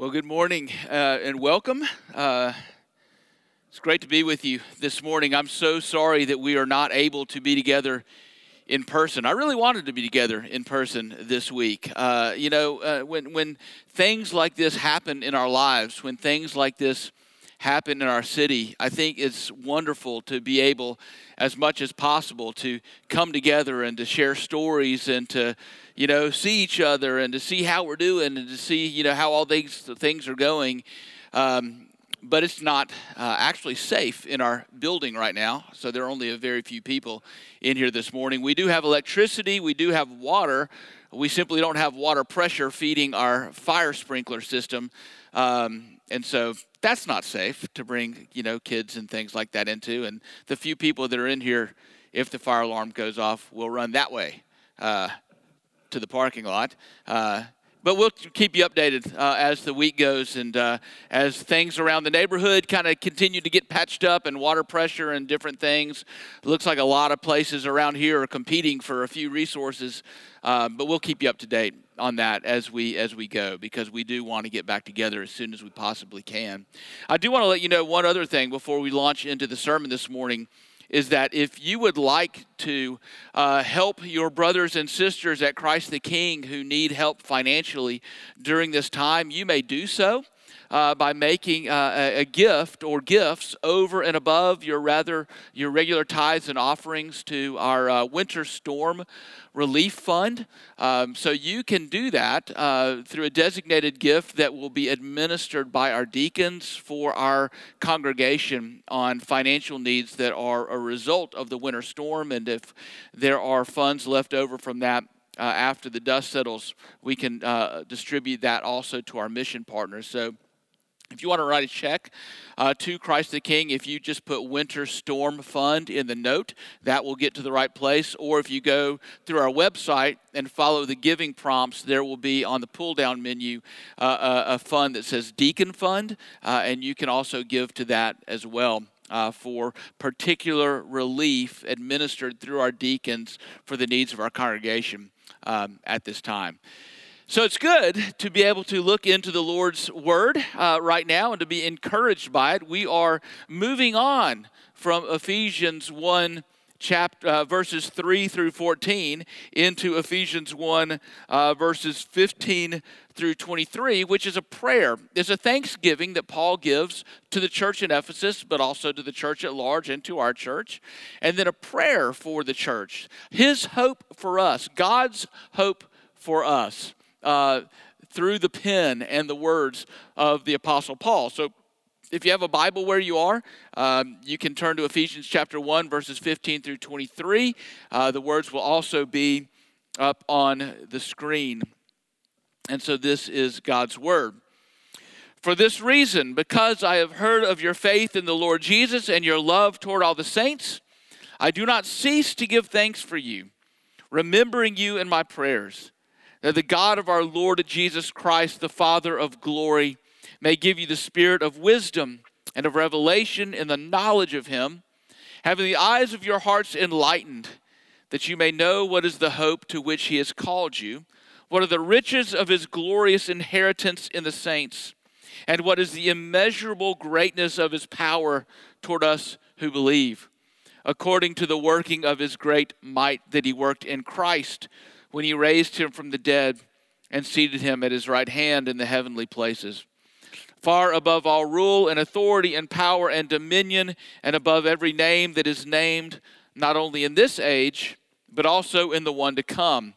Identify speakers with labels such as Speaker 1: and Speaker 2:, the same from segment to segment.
Speaker 1: Well, good morning uh, and welcome. Uh, it's great to be with you this morning. I'm so sorry that we are not able to be together in person. I really wanted to be together in person this week. Uh, you know, uh, when when things like this happen in our lives, when things like this happen in our city, I think it's wonderful to be able, as much as possible, to come together and to share stories and to, you know, see each other and to see how we're doing and to see, you know, how all these things are going. Um, but it's not uh, actually safe in our building right now. So there are only a very few people in here this morning. We do have electricity, we do have water. We simply don't have water pressure feeding our fire sprinkler system. Um, and so that's not safe to bring you know kids and things like that into. And the few people that are in here if the fire alarm goes off will run that way uh, to the parking lot. Uh, but we'll keep you updated uh, as the week goes and uh, as things around the neighborhood kind of continue to get patched up and water pressure and different things looks like a lot of places around here are competing for a few resources uh, but we'll keep you up to date on that as we as we go because we do want to get back together as soon as we possibly can. I do want to let you know one other thing before we launch into the sermon this morning is that if you would like to uh, help your brothers and sisters at Christ the King who need help financially during this time, you may do so uh, by making uh, a, gift or gifts over and above your rather your regular tithes and offerings to our uh, winter storm relief fund. Um, so you can do that uh, through a designated gift that will be administered by our deacons for our congregation on financial needs that are a result of the winter storm. And if there are funds left over from that, uh, after the dust settles, we can uh, distribute that also to our mission partners. So if you want to write a check uh, to Christ the King, if you just put Winter Storm Fund in the note, that will get to the right place. Or if you go through our website and follow the giving prompts, there will be on the pull down menu uh, a, a, fund that says Deacon Fund, uh, and you can also give to that as well. Uh, for particular relief administered through our deacons for the needs of our congregation um, at this time. So it's good to be able to look into the Lord's Word uh, right now and to be encouraged by it. We are moving on from Ephesians 1 chapter uh, verses 3 through 14 into Ephesians 1 uh, verses 15 through 23 which is a prayer. It's a thanksgiving that Paul gives to the church in Ephesus but also to the church at large and to our church and then a prayer for the church. His hope for us God's hope for us uh, through the pen and the words of the Apostle Paul. So if you have a Bible where you are, um, you can turn to Ephesians chapter 1, verses 15 through 23. Uh, the words will also be up on the screen. And so this is God's Word. For this reason, because I have heard of your faith in the Lord Jesus and your love toward all the saints, I do not cease to give thanks for you, remembering you in my prayers that the God of our Lord Jesus Christ, the Father of glory, may give you the spirit of wisdom and of revelation in the knowledge of him, having the eyes of your hearts enlightened, that you may know what is the hope to which he has called you, what are the riches of his glorious inheritance in the saints, and what is the immeasurable greatness of his power toward us who believe, according to the working of his great might that he worked in Christ when he raised him from the dead and seated him at his right hand in the heavenly places, far above all rule and authority and power and dominion, and above every name that is named, not only in this age, but also in the one to come.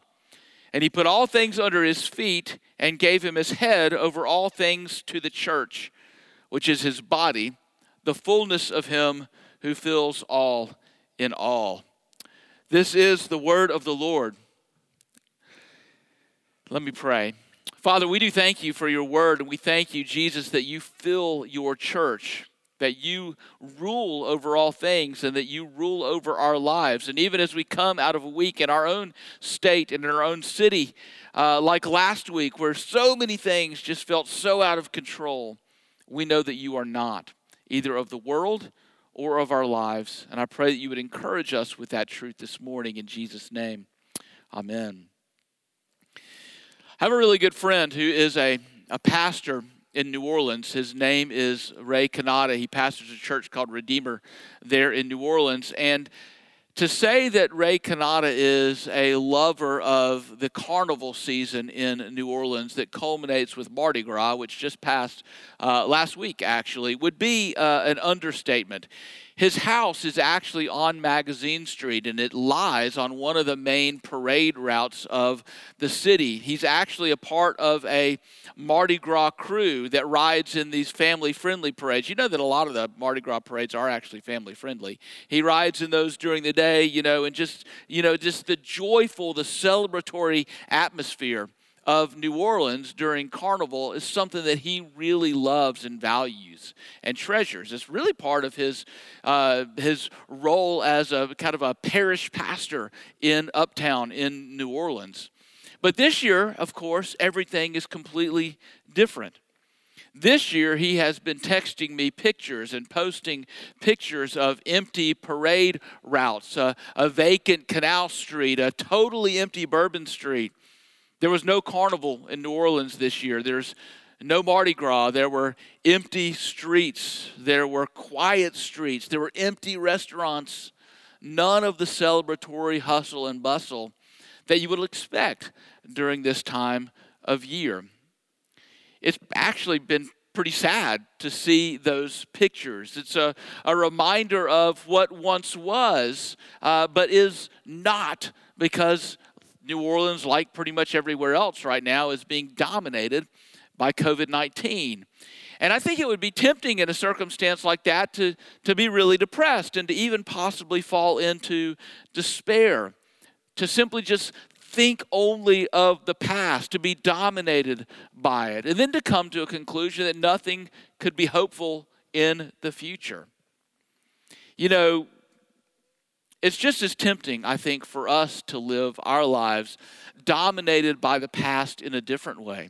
Speaker 1: And he put all things under his feet and gave him his head over all things to the church, which is his body, the fullness of him who fills all in all. This is the word of the Lord. Let me pray. Father, we do thank you for your word, and we thank you, Jesus, that you fill your church, that you rule over all things, and that you rule over our lives. And even as we come out of a week in our own state and in our own city, uh, like last week, where so many things just felt so out of control, we know that you are not, either of the world or of our lives. And I pray that you would encourage us with that truth this morning in Jesus' name. Amen. I have a really good friend who is a, a pastor in New Orleans. His name is Ray Cannata. He pastors a church called Redeemer there in New Orleans. And to say that Ray Cannata is a lover of the carnival season in New Orleans that culminates with Mardi Gras, which just passed uh, last week actually, would be uh, an understatement. His house is actually on Magazine Street and it lies on one of the main parade routes of the city. He's actually a part of a Mardi Gras krewe that rides in these family friendly parades. You know that a lot of the Mardi Gras parades are actually family friendly. He rides in those during the day, you know, and just, you know, just the joyful, the celebratory atmosphere of New Orleans during Carnival is something that he really loves and values and treasures. It's really part of his uh, his role as a kind of a parish pastor in Uptown in New Orleans. But this year, of course, everything is completely different. This year, he has been texting me pictures and posting pictures of empty parade routes, uh, a vacant Canal Street, a totally empty Bourbon Street, there was no carnival in New Orleans this year. There's no Mardi Gras. There were empty streets. There were quiet streets. There were empty restaurants. None of the celebratory hustle and bustle that you would expect during this time of year. It's actually been pretty sad to see those pictures. It's a, a reminder of what once was, uh, but is not because New Orleans, like pretty much everywhere else right now, is being dominated by COVID 19. And I think it would be tempting in a circumstance like that to, to be really depressed and to even possibly fall into despair, to simply just think only of the past, to be dominated by it, and then to come to a conclusion that nothing could be hopeful in the future. You know, it's just as tempting, I think, for us to live our lives dominated by the past in a different way.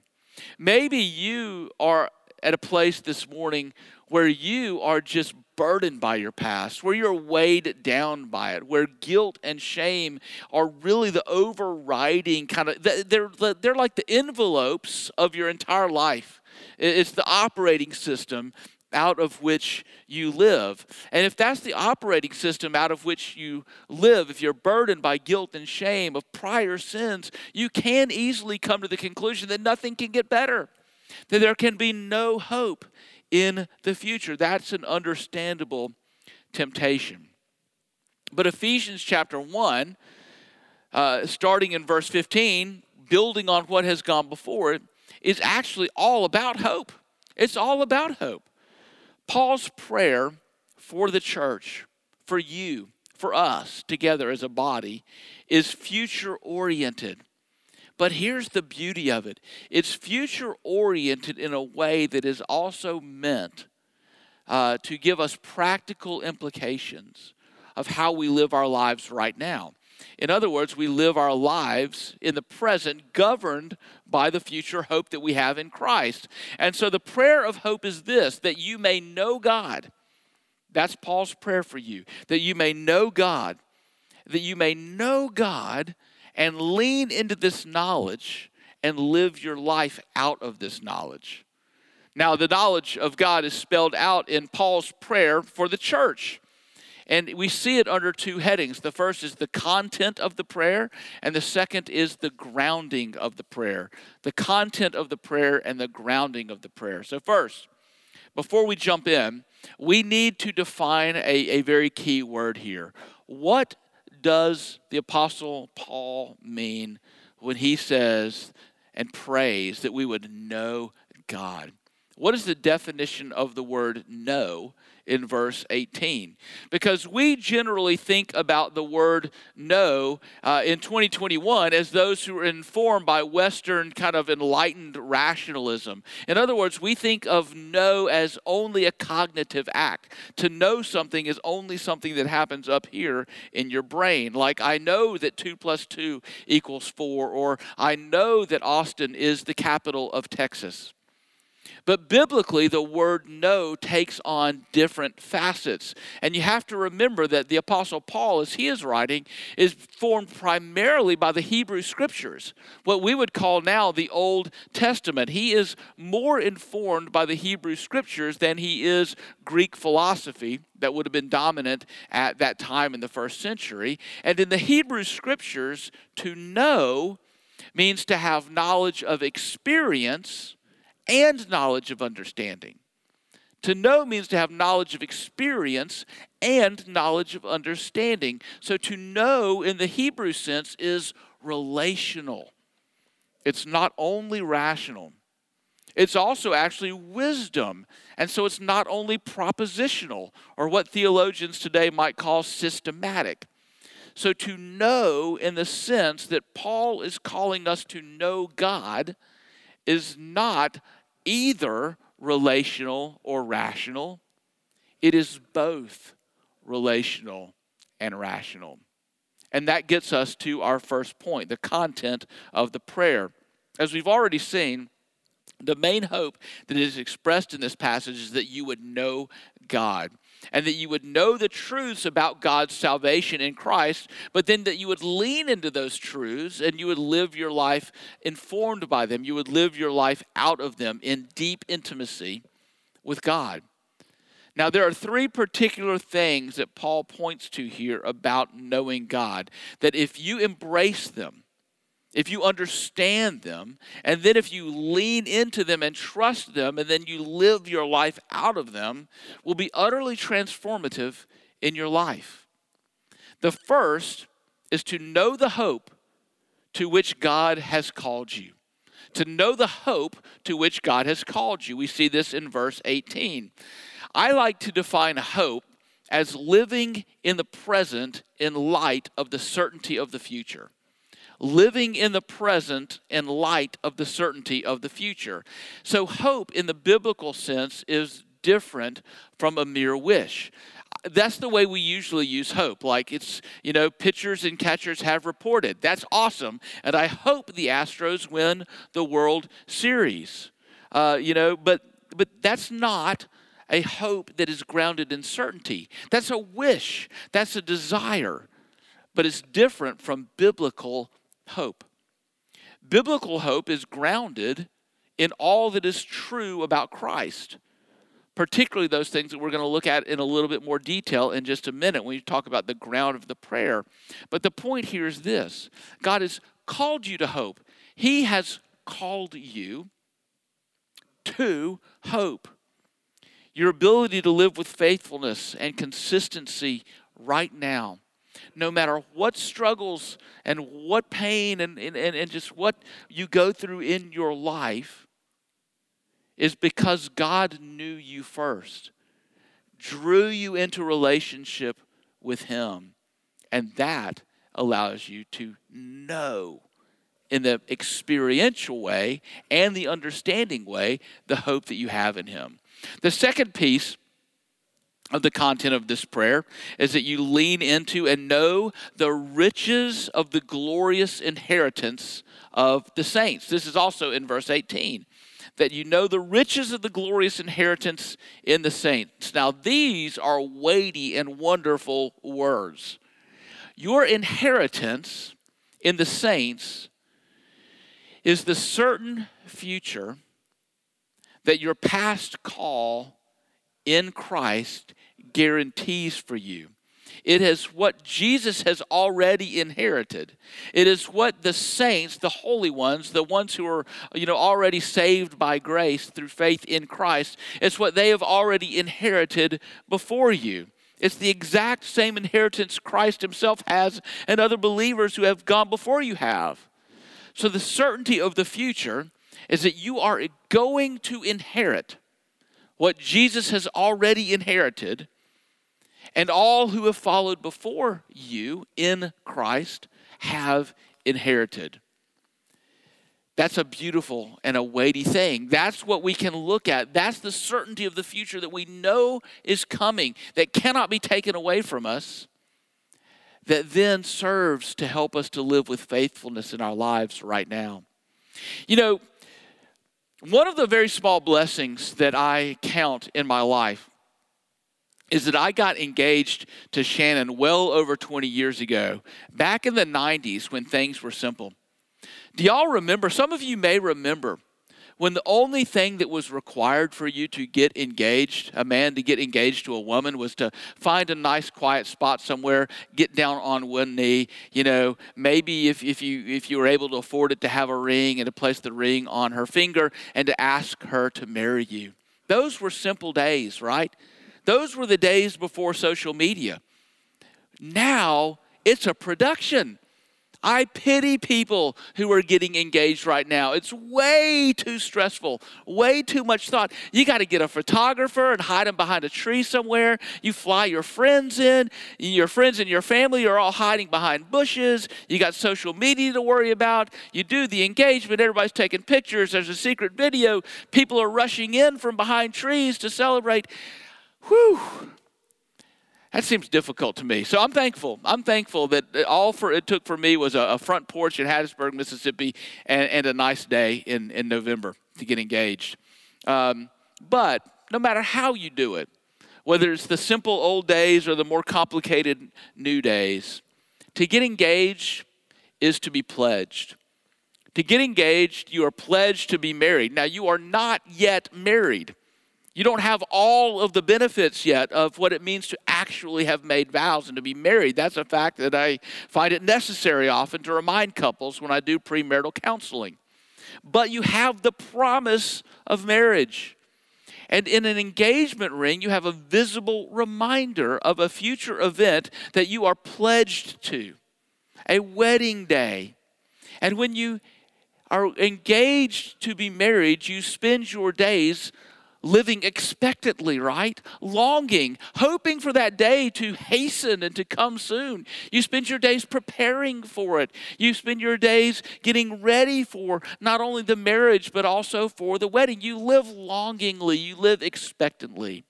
Speaker 1: Maybe you are at a place this morning where you are just burdened by your past, where you're weighed down by it, where guilt and shame are really the overriding kind of, they're, they're like the envelopes of your entire life. It's the operating system out of which you live. And if that's the operating system out of which you live, if you're burdened by guilt and shame of prior sins, you can easily come to the conclusion that nothing can get better, that there can be no hope in the future. That's an understandable temptation. But Ephesians chapter 1, uh, starting in verse 15, building on what has gone before it, is actually all about hope. It's all about hope. Paul's prayer for the church, for you, for us together as a body, is future oriented. But here's the beauty of it it's future oriented in a way that is also meant uh, to give us practical implications of how we live our lives right now. In other words, we live our lives in the present governed by the future hope that we have in Christ. And so the prayer of hope is this that you may know God. That's Paul's prayer for you, that you may know God, that you may know God and lean into this knowledge and live your life out of this knowledge. Now, the knowledge of God is spelled out in Paul's prayer for the church. And we see it under two headings. The first is the content of the prayer, and the second is the grounding of the prayer. The content of the prayer and the grounding of the prayer. So, first, before we jump in, we need to define a, a very key word here. What does the Apostle Paul mean when he says and prays that we would know God? What is the definition of the word know in verse 18. Because we generally think about the word know uh, in 2021 as those who are informed by Western kind of enlightened rationalism. In other words, we think of know as only a cognitive act. To know something is only something that happens up here in your brain. Like, I know that 2 plus 2 equals 4, or I know that Austin is the capital of Texas. But biblically, the word know takes on different facets. And you have to remember that the Apostle Paul, as he is writing, is formed primarily by the Hebrew Scriptures, what we would call now the Old Testament. He is more informed by the Hebrew Scriptures than he is Greek philosophy that would have been dominant at that time in the first century. And in the Hebrew Scriptures, to know means to have knowledge of experience and knowledge of understanding. To know means to have knowledge of experience and knowledge of understanding. So to know in the Hebrew sense is relational. It's not only rational, it's also actually wisdom. And so it's not only propositional or what theologians today might call systematic. So to know in the sense that Paul is calling us to know God is not either relational or rational, it is both relational and rational. And that gets us to our first point the content of the prayer. As we've already seen, the main hope that is expressed in this passage is that you would know God and that you would know the truths about God's salvation in Christ, but then that you would lean into those truths and you would live your life informed by them. You would live your life out of them in deep intimacy with God. Now, there are three particular things that Paul points to here about knowing God that if you embrace them, if you understand them, and then if you lean into them and trust them, and then you live your life out of them, will be utterly transformative in your life. The first is to know the hope to which God has called you. To know the hope to which God has called you. We see this in verse 18. I like to define hope as living in the present in light of the certainty of the future living in the present in light of the certainty of the future. So, hope in the biblical sense is different from a mere wish. That's the way we usually use hope. Like it's, you know, pitchers and catchers have reported. That's awesome. And I hope the Astros win the World Series. Uh, you know, but but that's not a hope that is grounded in certainty. That's a wish. That's a desire. But it's different from biblical hope. Biblical hope is grounded in all that is true about Christ, particularly those things that we're going to look at in a little bit more detail in just a minute when you talk about the ground of the prayer. But the point here is this God has called you to hope, He has called you to hope. Your ability to live with faithfulness and consistency right now no matter what struggles and what pain and, and, and just what you go through in your life, is because God knew you first, drew you into relationship with Him, and that allows you to know in the experiential way and the understanding way the hope that you have in Him. The second piece of the content of this prayer is that you lean into and know the riches of the glorious inheritance of the saints. This is also in verse 18 that you know the riches of the glorious inheritance in the saints. Now, these are weighty and wonderful words. Your inheritance in the saints is the certain future that your past call in Christ guarantees for you. It is what Jesus has already inherited. It is what the saints, the holy ones, the ones who are, you know, already saved by grace through faith in Christ, it's what they have already inherited before you. It's the exact same inheritance Christ himself has and other believers who have gone before you have. So the certainty of the future is that you are going to inherit what Jesus has already inherited, and all who have followed before you in Christ have inherited. That's a beautiful and a weighty thing. That's what we can look at. That's the certainty of the future that we know is coming, that cannot be taken away from us, that then serves to help us to live with faithfulness in our lives right now. You know, One of the very small blessings that I count in my life is that I got engaged to Shannon well over 20 years ago, back in the 90s when things were simple. Do y'all remember? Some of you may remember when the only thing that was required for you to get engaged, a man to get engaged to a woman, was to find a nice quiet spot somewhere, get down on one knee, you know, maybe if, if you if you were able to afford it to have a ring and to place the ring on her finger and to ask her to marry you. Those were simple days, right? Those were the days before social media. Now it's a production. I pity people who are getting engaged right now. It's way too stressful, way too much thought. You got to get a photographer and hide them behind a tree somewhere. You fly your friends in. Your friends and your family are all hiding behind bushes. You got social media to worry about. You do the engagement, everybody's taking pictures. There's a secret video. People are rushing in from behind trees to celebrate. Whew. That seems difficult to me. So I'm thankful. I'm thankful that all for it took for me was a, a front porch in Hattiesburg, Mississippi, and, and, a nice day in, in November to get engaged. Um, but no matter how you do it, whether it's the simple old days or the more complicated new days, to get engaged is to be pledged. To get engaged, you are pledged to be married. Now, you are not yet married. You don't have all of the benefits yet of what it means to actually have made vows and to be married. That's a fact that I find it necessary often to remind couples when I do premarital counseling. But you have the promise of marriage. And in an engagement ring, you have a visible reminder of a future event that you are pledged to a wedding day. And when you are engaged to be married, you spend your days living expectantly, right? Longing, hoping for that day to hasten and to come soon. You spend your days preparing for it. You spend your days getting ready for not only the marriage, but also for the wedding. You live longingly, you live expectantly.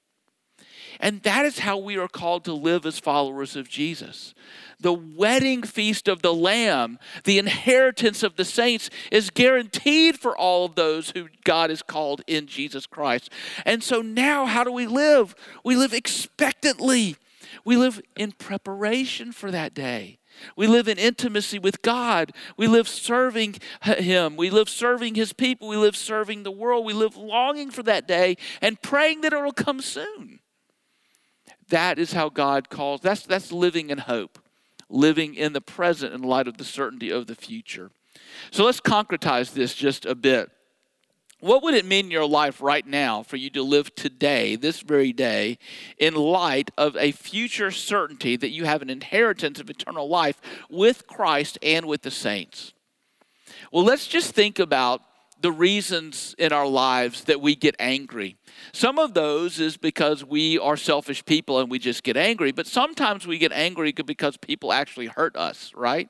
Speaker 1: And that is how we are called to live as followers of Jesus. The wedding feast of the Lamb, the inheritance of the saints, is guaranteed for all of those who God has called in Jesus Christ. And so now, how do we live? We live expectantly, we live in preparation for that day. We live in intimacy with God. We live serving Him. We live serving His people. We live serving the world. We live longing for that day and praying that it will come soon. That is how God calls. That's, that's living in hope, living in the present in light of the certainty of the future. So let's concretize this just a bit. What would it mean in your life right now for you to live today, this very day, in light of a future certainty that you have an inheritance of eternal life with Christ and with the saints? Well, let's just think about the reasons in our lives that we get angry. Some of those is because we are selfish people and we just get angry, but sometimes we get angry because people actually hurt us, right?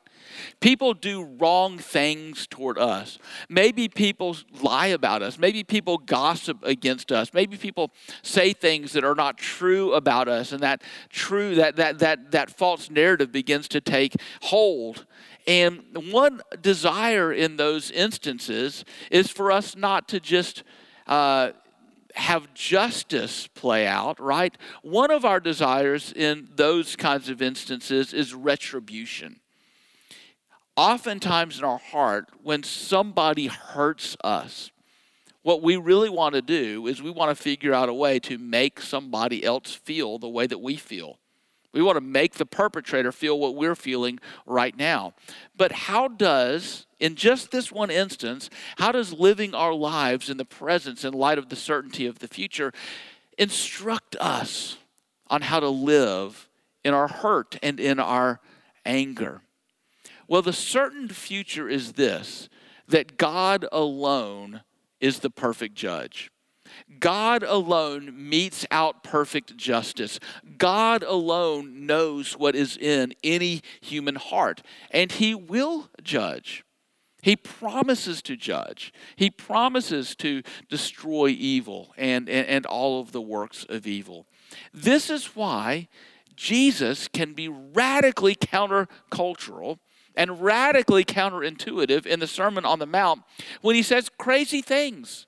Speaker 1: People do wrong things toward us. Maybe people lie about us. Maybe people gossip against us. Maybe people say things that are not true about us, and that true that that that that false narrative begins to take hold. And one desire in those instances is for us not to just uh, have justice play out, right? One of our desires in those kinds of instances is retribution. Oftentimes in our heart, when somebody hurts us, what we really want to do is we want to figure out a way to make somebody else feel the way that we feel. We want to make the perpetrator feel what we're feeling right now. But how does, in just this one instance, how does living our lives in the presence in light of the certainty of the future instruct us on how to live in our hurt and in our anger? Well, the certain future is this that God alone is the perfect judge. God alone metes out perfect justice. God alone knows what is in any human heart, and He will judge. He promises to judge. He promises to destroy evil and, and, and all of the works of evil. This is why Jesus can be radically countercultural and radically counterintuitive in the Sermon on the Mount when he says crazy things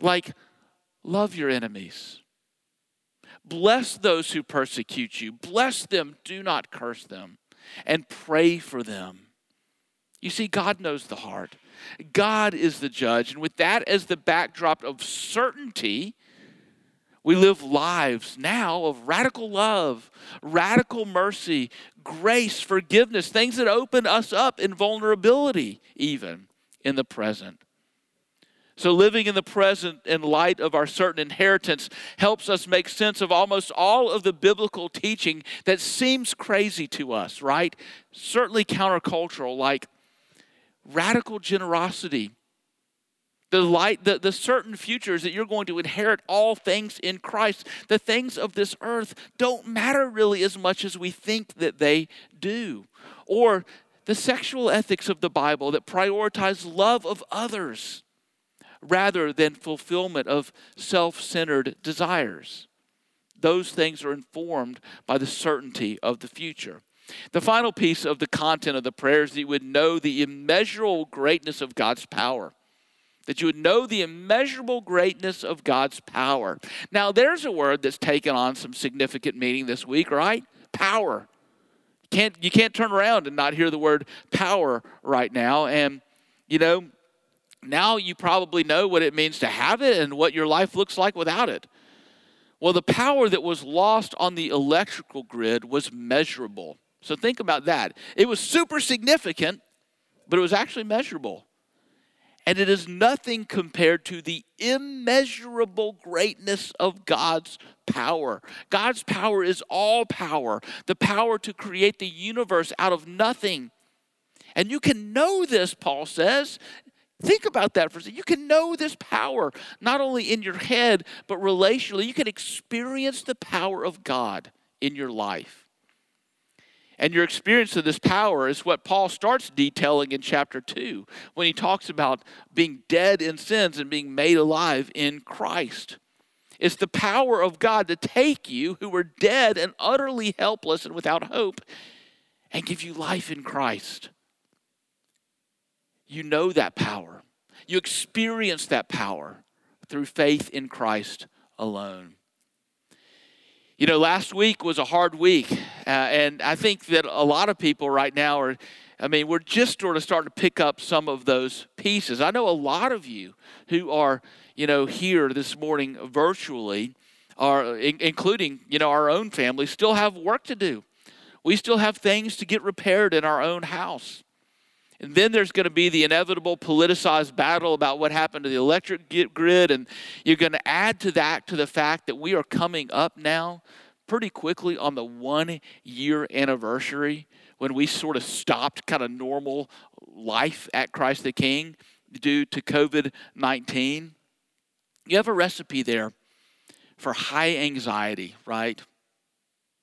Speaker 1: like love your enemies. Bless those who persecute you. Bless them, do not curse them, and pray for them. You see, God knows the heart. God is the judge. And with that as the backdrop of certainty, we live lives now of radical love, radical mercy, grace, forgiveness, things that open us up in vulnerability, even in the present. So, living in the present in light of our certain inheritance helps us make sense of almost all of the biblical teaching that seems crazy to us, right? Certainly countercultural, like radical generosity, the light, the, the certain futures that you're going to inherit all things in Christ. The things of this earth don't matter really as much as we think that they do. Or the sexual ethics of the Bible that prioritize love of others rather than fulfillment of self centered desires. Those things are informed by the certainty of the future. The final piece of the content of the prayers that you would know the immeasurable greatness of God's power. That you would know the immeasurable greatness of God's power. Now, there's a word that's taken on some significant meaning this week, right? Power. Can't, you can't turn around and not hear the word power right now. And, you know, now you probably know what it means to have it and what your life looks like without it. Well, the power that was lost on the electrical grid was measurable. So think about that. It was super significant, but it was actually measurable. And it is nothing compared to the immeasurable greatness of God's power. God's power is all power, the power to create the universe out of nothing. And you can know this, Paul says, Think about that for a second. You can know this power not only in your head, but relationally. You can experience the power of God in your life. And your experience of this power is what Paul starts detailing in chapter 2 when he talks about being dead in sins and being made alive in Christ. It's the power of God to take you who were dead and utterly helpless and without hope and give you life in Christ you know that power. You experience that power through faith in Christ alone. You know, last week was a hard week, uh, and I think that a lot of people right now are, I mean, we're just sort of starting to pick up some of those pieces. I know a lot of you who are, you know, here this morning virtually, are including, you know, our own family, still have work to do. We still have things to get repaired in our own house. And then there's going to be the inevitable politicized battle about what happened to the electric grid. And you're going to add to that to the fact that we are coming up now pretty quickly on the one year anniversary when we sort of stopped kind of normal life at Christ the King due to COVID 19. You have a recipe there for high anxiety, right?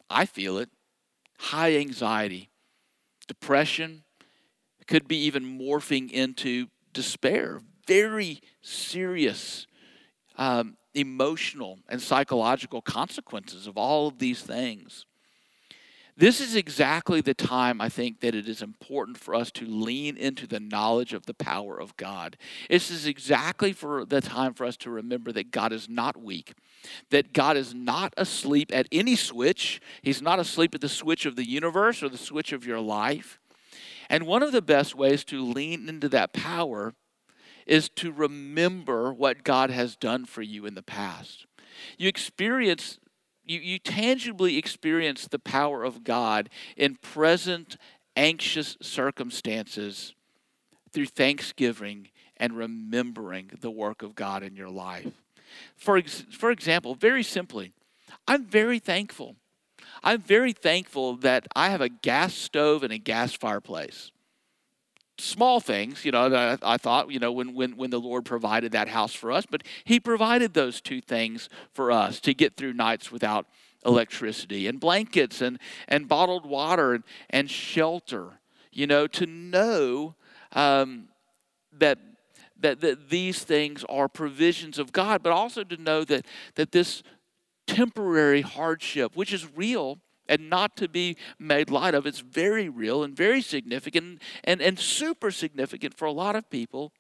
Speaker 1: I feel it. High anxiety, depression, could be even morphing into despair. Very serious um, emotional and psychological consequences of all of these things. This is exactly the time I think that it is important for us to lean into the knowledge of the power of God. This is exactly for the time for us to remember that God is not weak, that God is not asleep at any switch. He's not asleep at the switch of the universe or the switch of your life. And one of the best ways to lean into that power is to remember what God has done for you in the past. You experience, you, you tangibly experience the power of God in present anxious circumstances through thanksgiving and remembering the work of God in your life. For, ex- for example, very simply, I'm very thankful I'm very thankful that I have a gas stove and a gas fireplace. Small things, you know, I, I thought, you know, when, when, when the Lord provided that house for us, but He provided those two things for us to get through nights without electricity and blankets and, and bottled water and, and shelter, you know, to know um, that that, that these things are provisions of God, but also to know that, that this temporary hardship, which is real and not to be made light of. It's very real and very significant and, and super significant for a lot of people.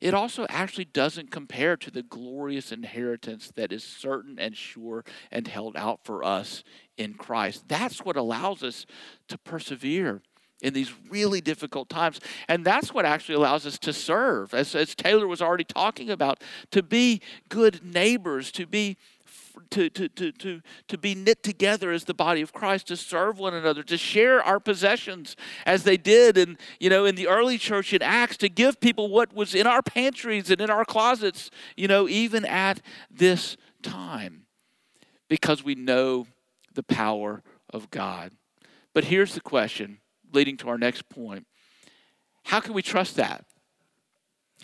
Speaker 1: it also actually doesn't compare to the glorious inheritance that is certain and sure and held out for us in Christ. That's what allows us to persevere in these really difficult times. And that's what actually allows us to serve, as, as Taylor was already talking about, to be good neighbors, to be to, to, to, to, to be knit together as the body of Christ, to serve one another, to share our possessions as they did in, you know, in the early church in Acts, to give people what was in our pantries and in our closets, you know, even at this time, because we know the power of God. But here's the question leading to our next point how can we trust that?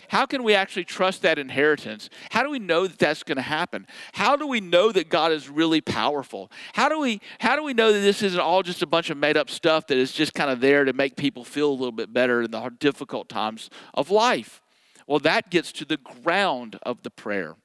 Speaker 1: How can we actually trust that inheritance? How do we know that that's going to happen? How do we know that God is really powerful? How do we how do we know that this isn't all just a bunch of made up stuff that is just kind of there to make people feel a little bit better in the difficult times of life? Well, that gets to the ground of the prayer.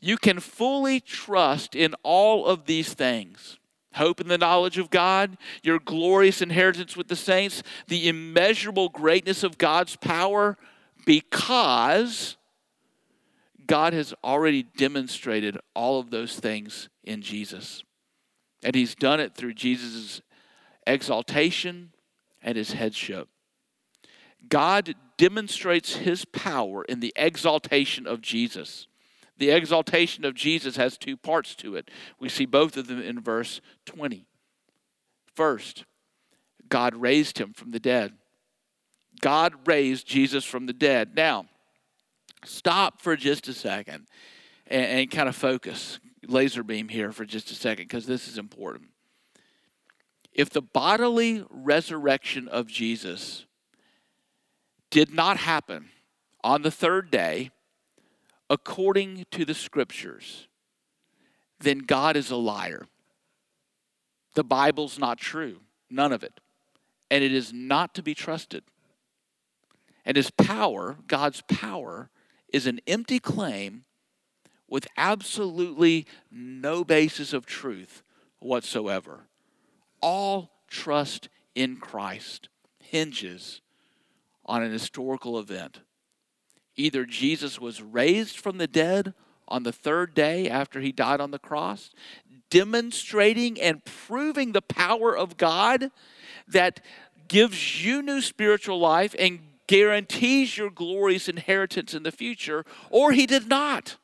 Speaker 1: You can fully trust in all of these things hope in the knowledge of God, your glorious inheritance with the saints, the immeasurable greatness of God's power, because God has already demonstrated all of those things in Jesus. And He's done it through Jesus' exaltation and His headship. God demonstrates His power in the exaltation of Jesus. The exaltation of Jesus has two parts to it. We see both of them in verse 20. First, God raised him from the dead. God raised Jesus from the dead. Now, stop for just a second and, and kind of focus, laser beam here for just a second, because this is important. If the bodily resurrection of Jesus did not happen on the third day, according to the scriptures, then God is a liar. The Bible's not true, none of it. And it is not to be trusted. And his power, God's power, is an empty claim with absolutely no basis of truth whatsoever. All trust in Christ hinges on an historical event. Either Jesus was raised from the dead on the third day after he died on the cross, demonstrating and proving the power of God that gives you new spiritual life and guarantees your glorious inheritance in the future, or he did not.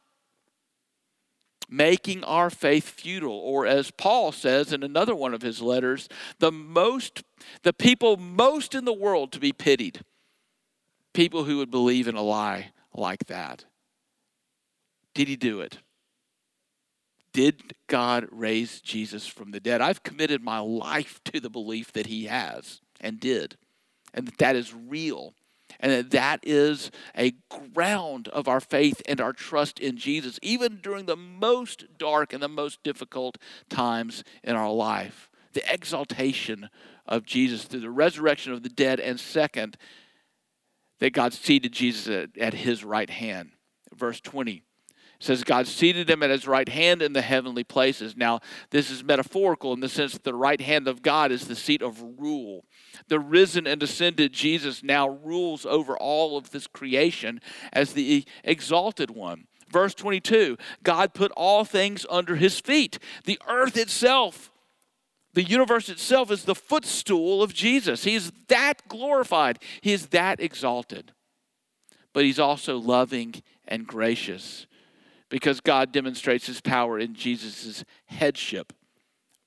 Speaker 1: Making our faith futile, or as Paul says in another one of his letters, the most the people most in the world to be pitied. People who would believe in a lie like that. Did he do it? Did God raise Jesus from the dead? I've committed my life to the belief that he has and did, and that that is real and that that is a ground of our faith and our trust in Jesus, even during the most dark and the most difficult times in our life. The exaltation of Jesus through the resurrection of the dead, and second, that God seated Jesus at, at his right hand. Verse 20 says God seated him at his right hand in the heavenly places. Now, this is metaphorical in the sense that the right hand of God is the seat of rule. The risen and ascended Jesus now rules over all of this creation as the exalted one. Verse 22 God put all things under his feet. The earth itself, the universe itself, is the footstool of Jesus. He is that glorified, he is that exalted. But he's also loving and gracious because God demonstrates his power in Jesus' headship.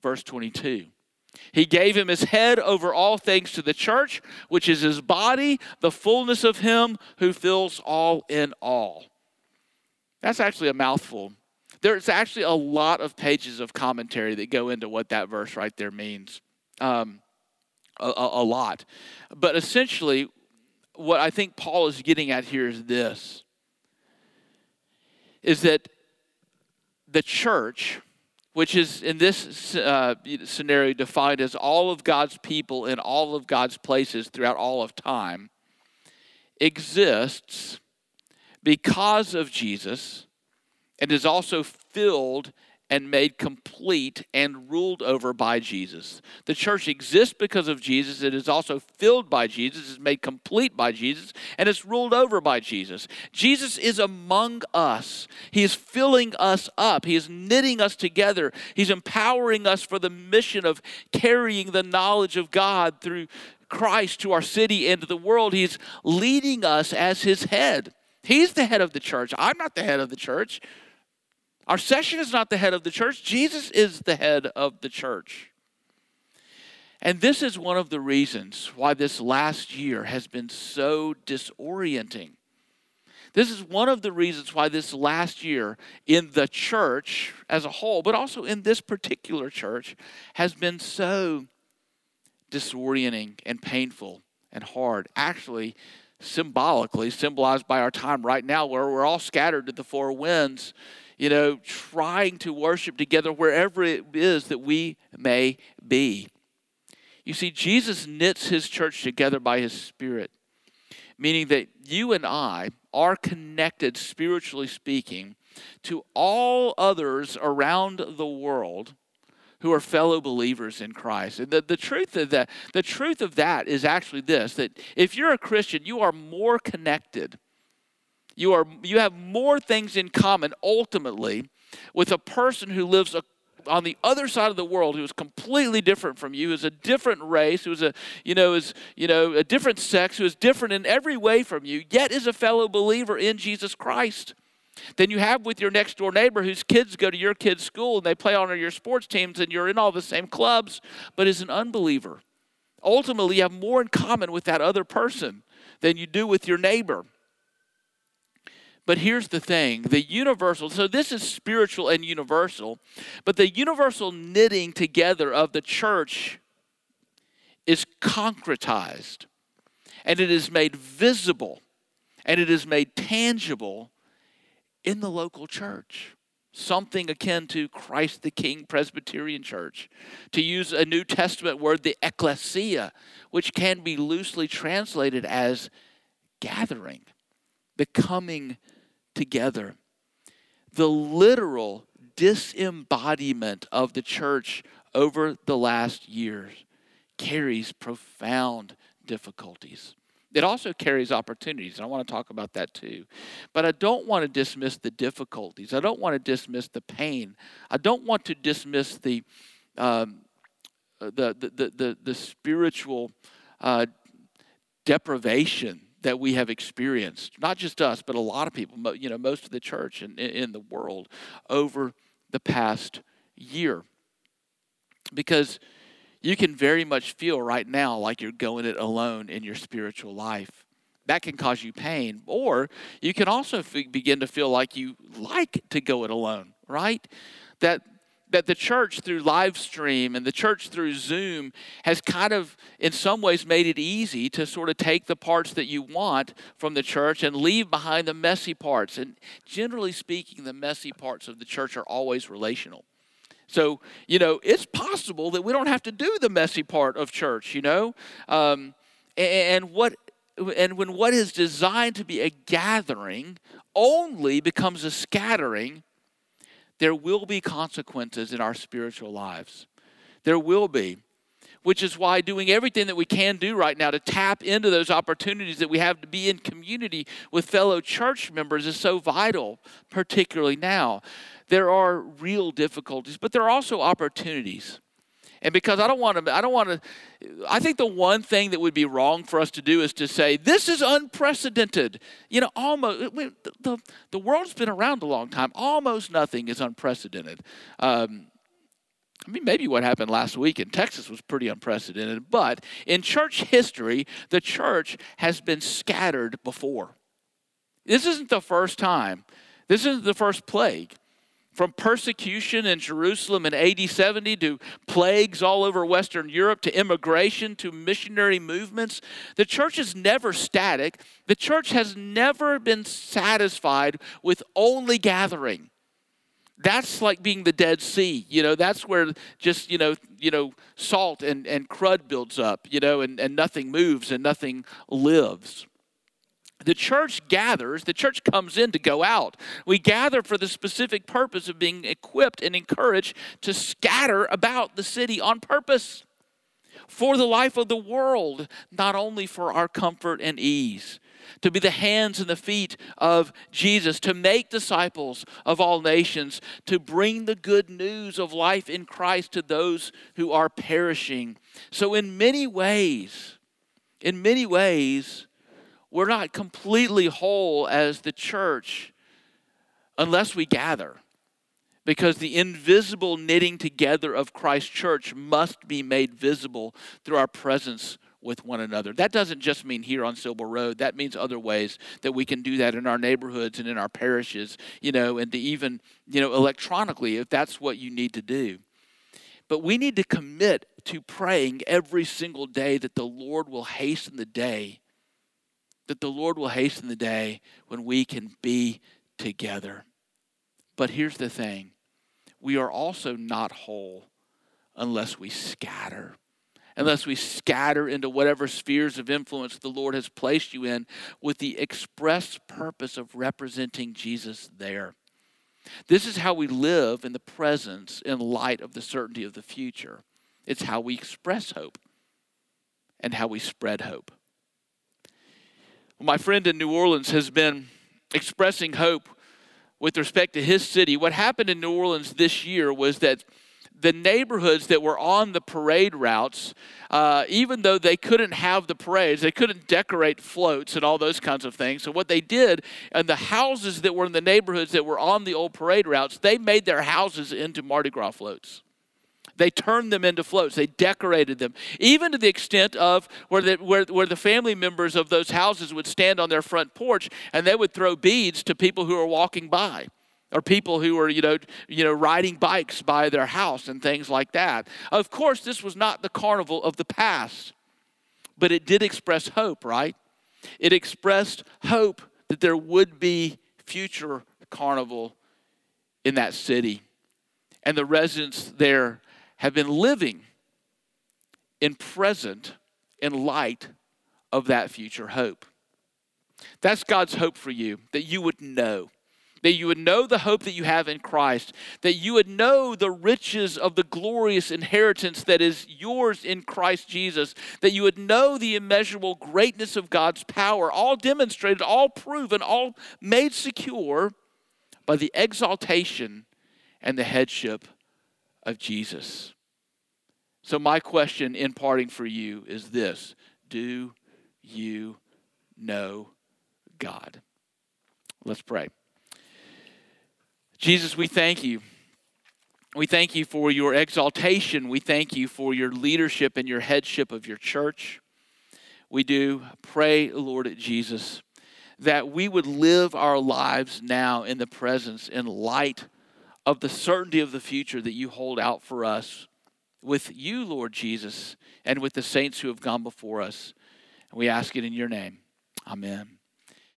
Speaker 1: Verse 22. He gave him his head over all things to the church, which is his body, the fullness of him who fills all in all. That's actually a mouthful. There's actually a lot of pages of commentary that go into what that verse right there means. Um, a, a, lot. But essentially, what I think Paul is getting at here is this is that the church, which is in this uh, scenario defined as all of God's people in all of God's places throughout all of time, exists because of Jesus and is also filled and made complete and ruled over by Jesus. The church exists because of Jesus. It is also filled by Jesus, is made complete by Jesus, and it's ruled over by Jesus. Jesus is among us. He is filling us up. He is knitting us together. He's empowering us for the mission of carrying the knowledge of God through Christ to our city and to the world. He's leading us as his head. He's the head of the church. I'm not the head of the church. Our session is not the head of the church, Jesus is the head of the church. And this is one of the reasons why this last year has been so disorienting. This is one of the reasons why this last year in the church as a whole, but also in this particular church, has been so disorienting and painful and hard. Actually, symbolically, symbolized by our time right now, where we're all scattered to the four winds you know, trying to worship together wherever it is that we may be. You see, Jesus knits his church together by his Spirit, meaning that you and I are connected, spiritually speaking, to all others around the world who are fellow believers in Christ. And the, the truth of that, the truth of that is actually this that if you're a Christian, you are more connected you, are, you have more things in common ultimately with a person who lives a, on the other side of the world who is completely different from you, who's a different race, who's a you know is you know a different sex, who is different in every way from you, yet is a fellow believer in Jesus Christ. Than you have with your next door neighbor whose kids go to your kids' school and they play on your sports teams and you're in all the same clubs, but is an unbeliever. Ultimately, you have more in common with that other person than you do with your neighbor. But here's the thing the universal, so this is spiritual and universal, but the universal knitting together of the church is concretized and it is made visible and it is made tangible in the local church. Something akin to Christ the King Presbyterian Church. To use a New Testament word, the ecclesia, which can be loosely translated as gathering, the coming together. The literal disembodiment of the church over the last years carries profound difficulties. It also carries opportunities, and I want to talk about that too. But I don't want to dismiss the difficulties. I don't want to dismiss the pain. I don't want to dismiss the um, the, the, the, the, the spiritual uh, deprivation that we have experienced, not just us, but a lot of people, you know, most of the church in, in the world over the past year. Because you can very much feel right now like you're going it alone in your spiritual life. That can cause you pain. Or you can also f- begin to feel like you like to go it alone, right? That that the church through live stream and the church through Zoom has kind of, in some ways, made it easy to sort of take the parts that you want from the church and leave behind the messy parts. And generally speaking, the messy parts of the church are always relational. So, you know, it's possible that we don't have to do the messy part of church, you know? Um, and what and when what is designed to be a gathering only becomes a scattering there will be consequences in our spiritual lives. There will be. Which is why doing everything that we can do right now to tap into those opportunities that we have to be in community with fellow church members is so vital, particularly now. There are real difficulties, but there are also opportunities. And because I don't want to, I don't want to, I think the one thing that would be wrong for us to do is to say, this is unprecedented. You know, almost, the, the world's been around a long time. Almost nothing is unprecedented. Um, I mean, maybe what happened last week in Texas was pretty unprecedented, but in church history, the church has been scattered before. This isn't the first time. This isn't the first plague. From persecution in Jerusalem in AD 70 to plagues all over Western Europe to immigration to missionary movements, the church is never static. The church has never been satisfied with only gathering. That's like being the Dead Sea, you know, that's where just, you know, you know, salt and, and crud builds up, you know, and, and nothing moves and nothing lives. The church gathers, the church comes in to go out. We gather for the specific purpose of being equipped and encouraged to scatter about the city on purpose for the life of the world, not only for our comfort and ease. To be the hands and the feet of Jesus, to make disciples of all nations, to bring the good news of life in Christ to those who are perishing. So, in many ways, in many ways, we're not completely whole as the church unless we gather. Because the invisible knitting together of Christ's church must be made visible through our presence with one another. That doesn't just mean here on Silver Road. That means other ways that we can do that in our neighborhoods and in our parishes, you know, and even, you know, electronically if that's what you need to do. But we need to commit to praying every single day that the Lord will hasten the day that the Lord will hasten the day when we can be together. But here's the thing we are also not whole unless we scatter. Unless we scatter into whatever spheres of influence the Lord has placed you in with the express purpose of representing Jesus there. This is how we live in the presence in light of the certainty of the future. It's how we express hope and how we spread hope. My friend in New Orleans has been expressing hope with respect to his city. What happened in New Orleans this year was that the neighborhoods that were on the parade routes, uh, even though they couldn't have the parades, they couldn't decorate floats and all those kinds of things. So, what they did, and the houses that were in the neighborhoods that were on the old parade routes, they made their houses into Mardi Gras floats. They turned them into floats. They decorated them, even to the extent of where the, where, where the family members of those houses would stand on their front porch and they would throw beads to people who are walking by or people who were you know you know riding bikes by their house and things like that. Of course this was not the carnival of the past but it did express hope right? It expressed hope that there would be future carnival in that city. And the residents there have been living in present in light of that future hope. That's God's hope for you, that you would know. That you would know the hope that you have in Christ, that you would know the riches of the glorious inheritance that is yours in Christ Jesus, that you would know the immeasurable greatness of God's power, all demonstrated, all proven, all made secure by the exaltation and the headship of Jesus. So, my question in parting for you is this Do you know God? Let's pray. Jesus, we thank you. We thank you for your exaltation. We thank you for your leadership and your headship of your church. We do pray, Lord Jesus, that we would live our lives now in the presence, in light of the certainty of the future that you hold out for us with you, Lord Jesus, and with the saints who have gone before us. And we ask it in your name. Amen.